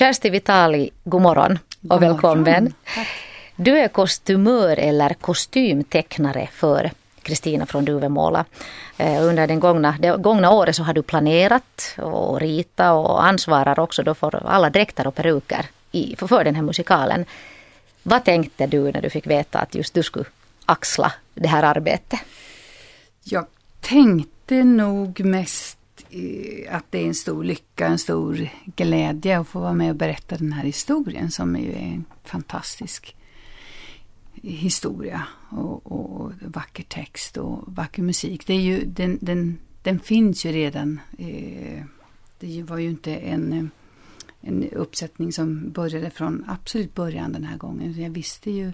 Kersti Vitali, god morgon och god välkommen. Morgon. Du är kostymör eller kostymtecknare för Kristina från Duvemåla. Eh, under den gångna, det gångna året så har du planerat och ritat och ansvarar också då för alla dräkter och peruker i, för den här musikalen. Vad tänkte du när du fick veta att just du skulle axla det här arbetet? Jag tänkte nog mest att det är en stor lycka, en stor glädje att få vara med och berätta den här historien som är en fantastisk historia och, och vacker text och vacker musik. Det är ju, den, den, den finns ju redan. Eh, det var ju inte en, en uppsättning som började från absolut början den här gången. Jag visste ju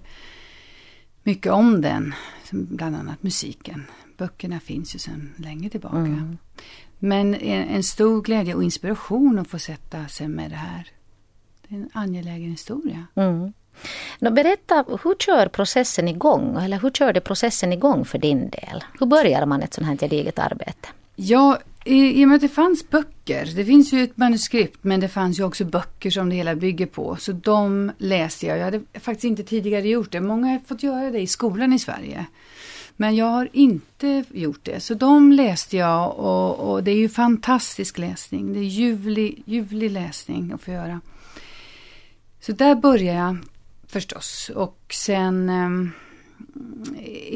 mycket om den, bland annat musiken. Böckerna finns ju sedan länge tillbaka. Mm. Men en, stor glädje och inspiration att få sätta sig med det här. Det är en angelägen historia. Mm. Berätta, hur kör processen igång? Eller hur körde processen igång för din del? Hur börjar man ett sånt här gediget arbete? Ja, i, i och med att det fanns böcker. Det finns ju ett manuskript men det fanns ju också böcker som det hela bygger på. Så de läste jag. Jag hade faktiskt inte tidigare gjort det. Många har fått göra det i skolan i Sverige. Men jag har inte gjort det. Så de läste jag och, och det är ju fantastisk läsning. Det är ljuvlig, ljuvlig läsning att få göra. Så där börjar jag förstås. Och sen eh,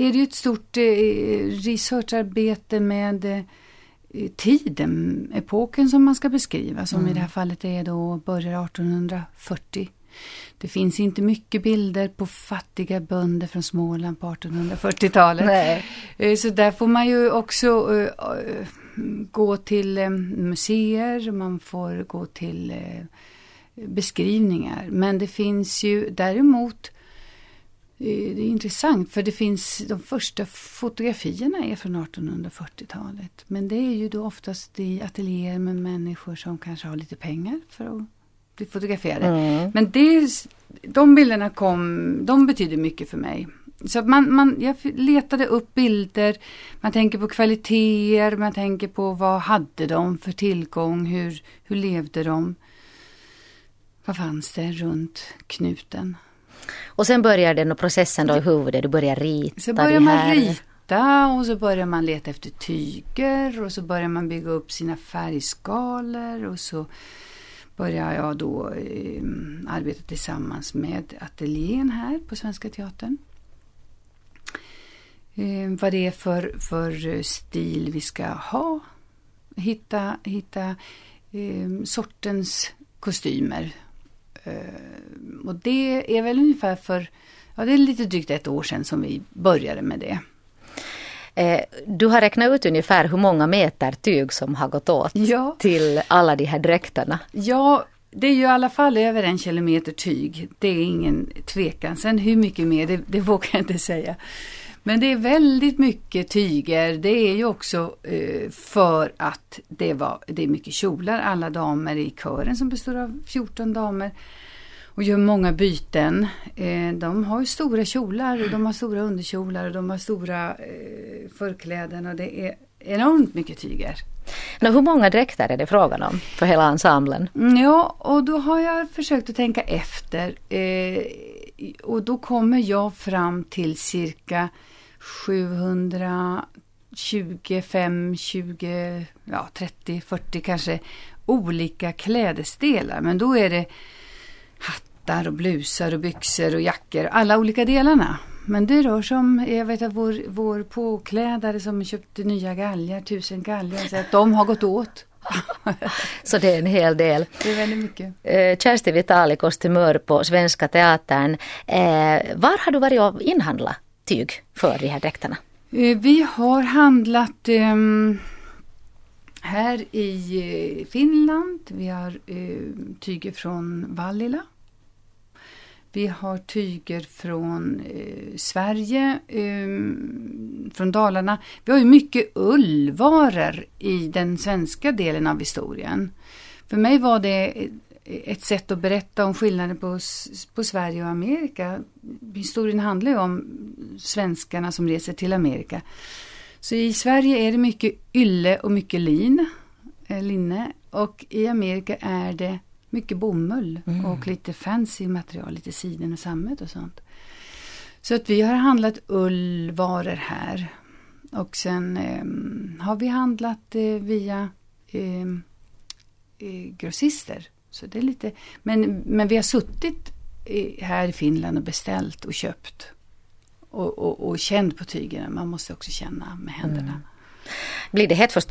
är det ju ett stort eh, researcharbete med eh, tiden, epoken som man ska beskriva. Som mm. i det här fallet är då börjar 1840. Det finns inte mycket bilder på fattiga bönder från Småland på 1840-talet. Eh, så där får man ju också uh, gå till um, museer, man får gå till beskrivningar. Men det finns ju däremot det är intressant för det finns de första fotografierna är från 1840-talet. Men det är ju då oftast i ateljéer med människor som kanske har lite pengar för att bli fotograferade. Mm. Men det, de bilderna kom, de betyder mycket för mig. Så man, man, jag letade upp bilder, man tänker på kvaliteter, man tänker på vad hade de för tillgång, hur, hur levde de? Vad fanns det runt knuten? Och sen börjar den processen då i huvudet, du börjar rita. Så börjar man rita och så börjar man leta efter tyger och så börjar man bygga upp sina färgskalor och så börjar jag då eh, arbeta tillsammans med ateljén här på Svenska Teatern. Eh, vad det är för, för stil vi ska ha. Hitta, hitta eh, sortens kostymer eh, och det är väl ungefär för, ja det är lite drygt ett år sedan som vi började med det. Eh, du har räknat ut ungefär hur många meter tyg som har gått åt ja. till alla de här dräkterna. Ja, det är ju i alla fall över en kilometer tyg. Det är ingen tvekan. Sen hur mycket mer, det, det vågar jag inte säga. Men det är väldigt mycket tyger. Det är ju också eh, för att det, var, det är mycket kjolar. Alla damer i kören som består av 14 damer och gör många byten. Eh, de har ju stora kjolar och de har stora underkjolar och de har stora eh, förkläden och det är enormt mycket tyger. Men hur många dräkter är det frågan om för hela ensemblen? Mm, ja, och då har jag försökt att tänka efter. Eh, och då kommer jag fram till cirka 725, 20, ja 30, 40 kanske olika klädesdelar. Men då är det hattar och blusar och byxor och jackor, alla olika delarna. Men det rör sig om, jag vet att vår, vår påklädare som köpte nya galgar, tusen galgar, så att de har gått åt. så det är en hel del. Det är väldigt mycket. Eh, Kersti Vitali, kostymör på Svenska Teatern. Eh, var har du varit och inhandlat tyg för de här dräkterna? Eh, vi har handlat um, här i Finland. Vi har tyger från Vallila. Vi har tyger från eh, Sverige, eh, från Dalarna. Vi har ju mycket ullvaror i den svenska delen av historien. För mig var det ett sätt att berätta om skillnaden på, på Sverige och Amerika. Historien handlar ju om svenskarna som reser till Amerika. Så i Sverige är det mycket ylle och mycket lin, eh, linne. Och i Amerika är det mycket bomull mm. och lite fancy material, lite siden och sammet och sånt. Så att vi har handlat ullvaror här. Och sen eh, har vi handlat eh, via eh, eh, grossister. Så det är lite, men, men vi har suttit här i Finland och beställt och köpt. Och, och, och känt på tygerna. Man måste också känna med händerna. Mm. Blir det hett för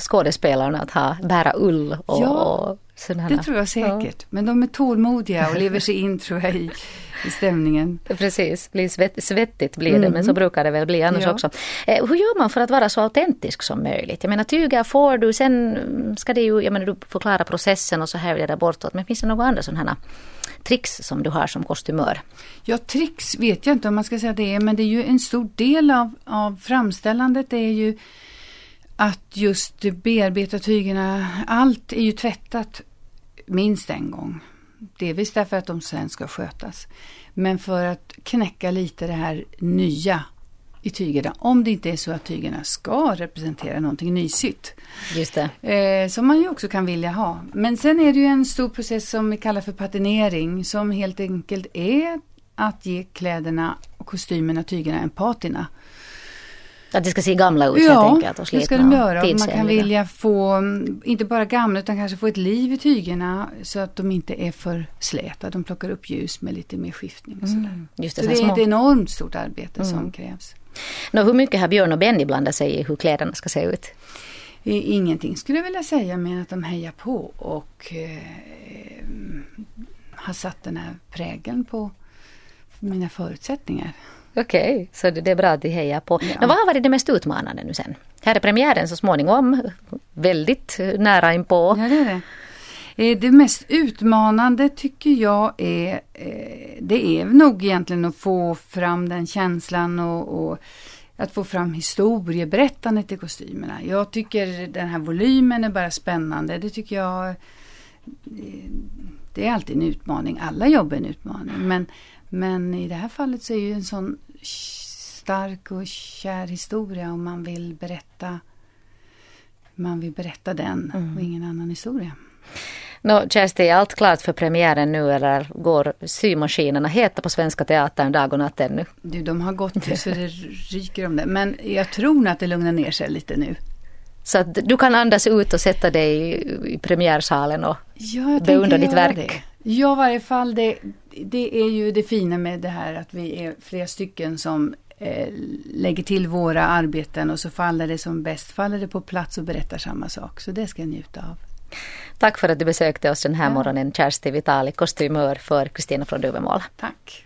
skådespelarna att ha, bära ull? Och, ja, och det tror jag säkert. Ja. Men de är tålmodiga och lever sig in tror jag i, i stämningen. Precis, blir svett, svettigt blir det mm. men så brukar det väl bli annars ja. också. Eh, hur gör man för att vara så autentisk som möjligt? Jag menar tyger får du, sen ska det ju, jag menar du förklara processen och så här är det bortåt. Men finns det några andra sådana här tricks som du har som kostymör? Ja, tricks vet jag inte om man ska säga det, men det är ju en stor del av, av framställandet är ju att just bearbeta tygerna. Allt är ju tvättat minst en gång. Delvis därför att de sen ska skötas. Men för att knäcka lite det här nya i tygerna. Om det inte är så att tygerna ska representera någonting nysytt. Just det. Eh, som man ju också kan vilja ha. Men sen är det ju en stor process som vi kallar för patinering. Som helt enkelt är att ge kläderna och kostymerna, tygerna en patina. Att det ska se gamla ut ja, helt enkelt och det ska de göra. Man kan vilja få, mm, inte bara gamla utan kanske få ett liv i tygerna så att de inte är för släta. De plockar upp ljus med lite mer skiftning. Och mm, just det, så det är ett enormt stort arbete mm. som krävs. Nå, hur mycket har Björn och Benny blandat sig i hur kläderna ska se ut? Ingenting skulle jag vilja säga men att de hejar på och eh, har satt den här prägeln på mina förutsättningar. Okej, okay, så det är bra att de hejar på. Ja. Men vad har varit det mest utmanande nu sen? Här är premiären så småningom, väldigt nära inpå. Ja, det är det. Eh, det mest utmanande tycker jag är, eh, det är nog egentligen att få fram den känslan och, och att få fram historieberättandet i kostymerna. Jag tycker den här volymen är bara spännande. Det tycker jag eh, det är alltid en utmaning. Alla jobb är en utmaning. Men, men i det här fallet så är ju en sån stark och kär historia om man vill berätta man vill berätta den mm. och ingen annan historia. Nå, Kersti, är allt klart för premiären nu eller går symaskinerna heta på Svenska Teatern dag och natt ännu? Du, de har gått så det ryker om det. Men jag tror nog att det lugnar ner sig lite nu. Så att du kan andas ut och sätta dig i, i premiärsalen och ja, beundra ditt verk? Det. Ja, i varje fall det, det är ju det fina med det här att vi är flera stycken som eh, lägger till våra arbeten och så faller det som bäst, faller det på plats och berättar samma sak. Så det ska jag njuta av. Tack för att du besökte oss den här ja. morgonen, Kersti Vitali, kostymör för Kristina från Duvemåla. Tack.